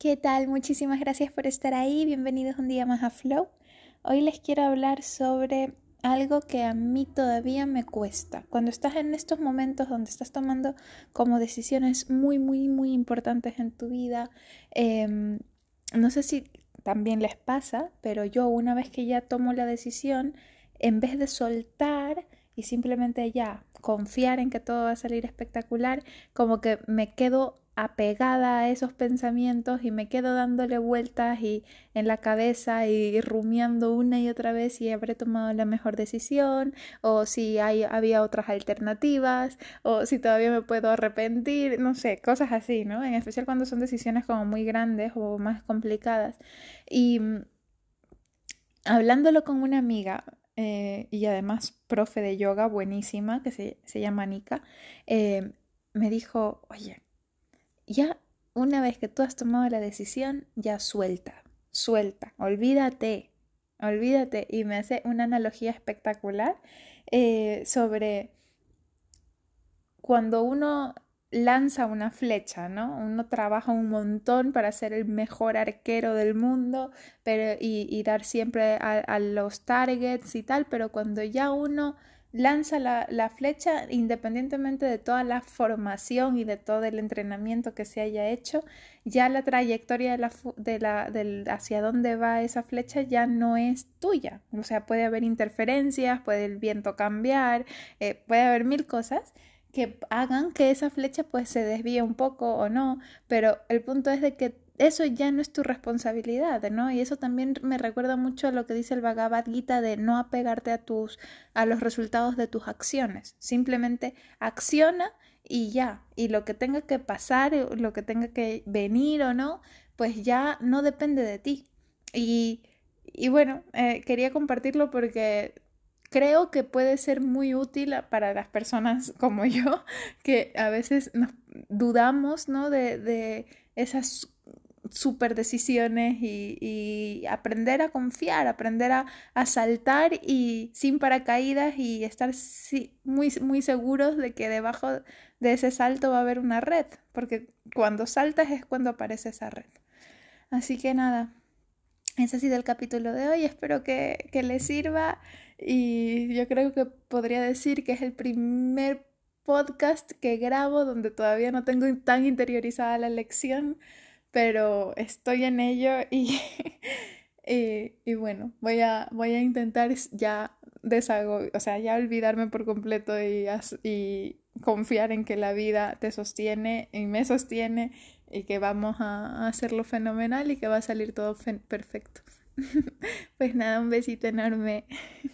¿Qué tal? Muchísimas gracias por estar ahí. Bienvenidos un día más a Flow. Hoy les quiero hablar sobre algo que a mí todavía me cuesta. Cuando estás en estos momentos donde estás tomando como decisiones muy, muy, muy importantes en tu vida, em, no sé si también les pasa, pero yo una vez que ya tomo la decisión, en vez de soltar y simplemente ya confiar en que todo va a salir espectacular, como que me quedo apegada a esos pensamientos y me quedo dándole vueltas y en la cabeza y rumiando una y otra vez si habré tomado la mejor decisión o si hay, había otras alternativas o si todavía me puedo arrepentir, no sé, cosas así, ¿no? En especial cuando son decisiones como muy grandes o más complicadas. Y mm, hablándolo con una amiga, eh, y además profe de yoga buenísima que se, se llama Nika, eh, me dijo, oye, ya una vez que tú has tomado la decisión, ya suelta, suelta, olvídate, olvídate. Y me hace una analogía espectacular eh, sobre cuando uno lanza una flecha, ¿no? Uno trabaja un montón para ser el mejor arquero del mundo pero, y, dar siempre a, los targets y tal, pero cuando ya uno lanza la, flecha independientemente de toda la formación y de todo el entrenamiento que se haya hecho, ya la trayectoria de la, de la, hacia dónde va esa flecha ya no es tuya. O sea, puede haber interferencias, puede el viento cambiar, eh, puede haber mil cosas que hagan que esa flecha pues se desvíe un poco o no, pero el punto es de que eso ya no es tu responsabilidad, ¿no? Y eso también me recuerda mucho a lo que dice el Bhagavad Gita de no apegarte a tus a los resultados de tus acciones. Simplemente acciona y ya. Y lo que tenga que pasar, lo que tenga que venir o no, pues ya no depende de ti. Y, y bueno, eh, quería compartirlo porque creo que puede ser muy útil para las personas como yo, que a veces nos dudamos, ¿no? De, de esas super decisiones y, aprender a confiar, aprender a, saltar y sin paracaídas y estar muy, muy seguros de que debajo de ese salto va a haber una red, porque cuando saltas es cuando aparece esa red. Así que nada, ese ha sido el capítulo de hoy, espero que, que les sirva y yo creo que podría decir que es el primer podcast que grabo donde todavía no tengo tan interiorizada la lección pero estoy en ello y, y, bueno, voy a, voy a intentar ya deshago, o sea, ya olvidarme por completo y, y confiar en que la vida te sostiene y me sostiene y que vamos a hacerlo fenomenal y que va a salir todo perfecto. pues nada, un besito enorme.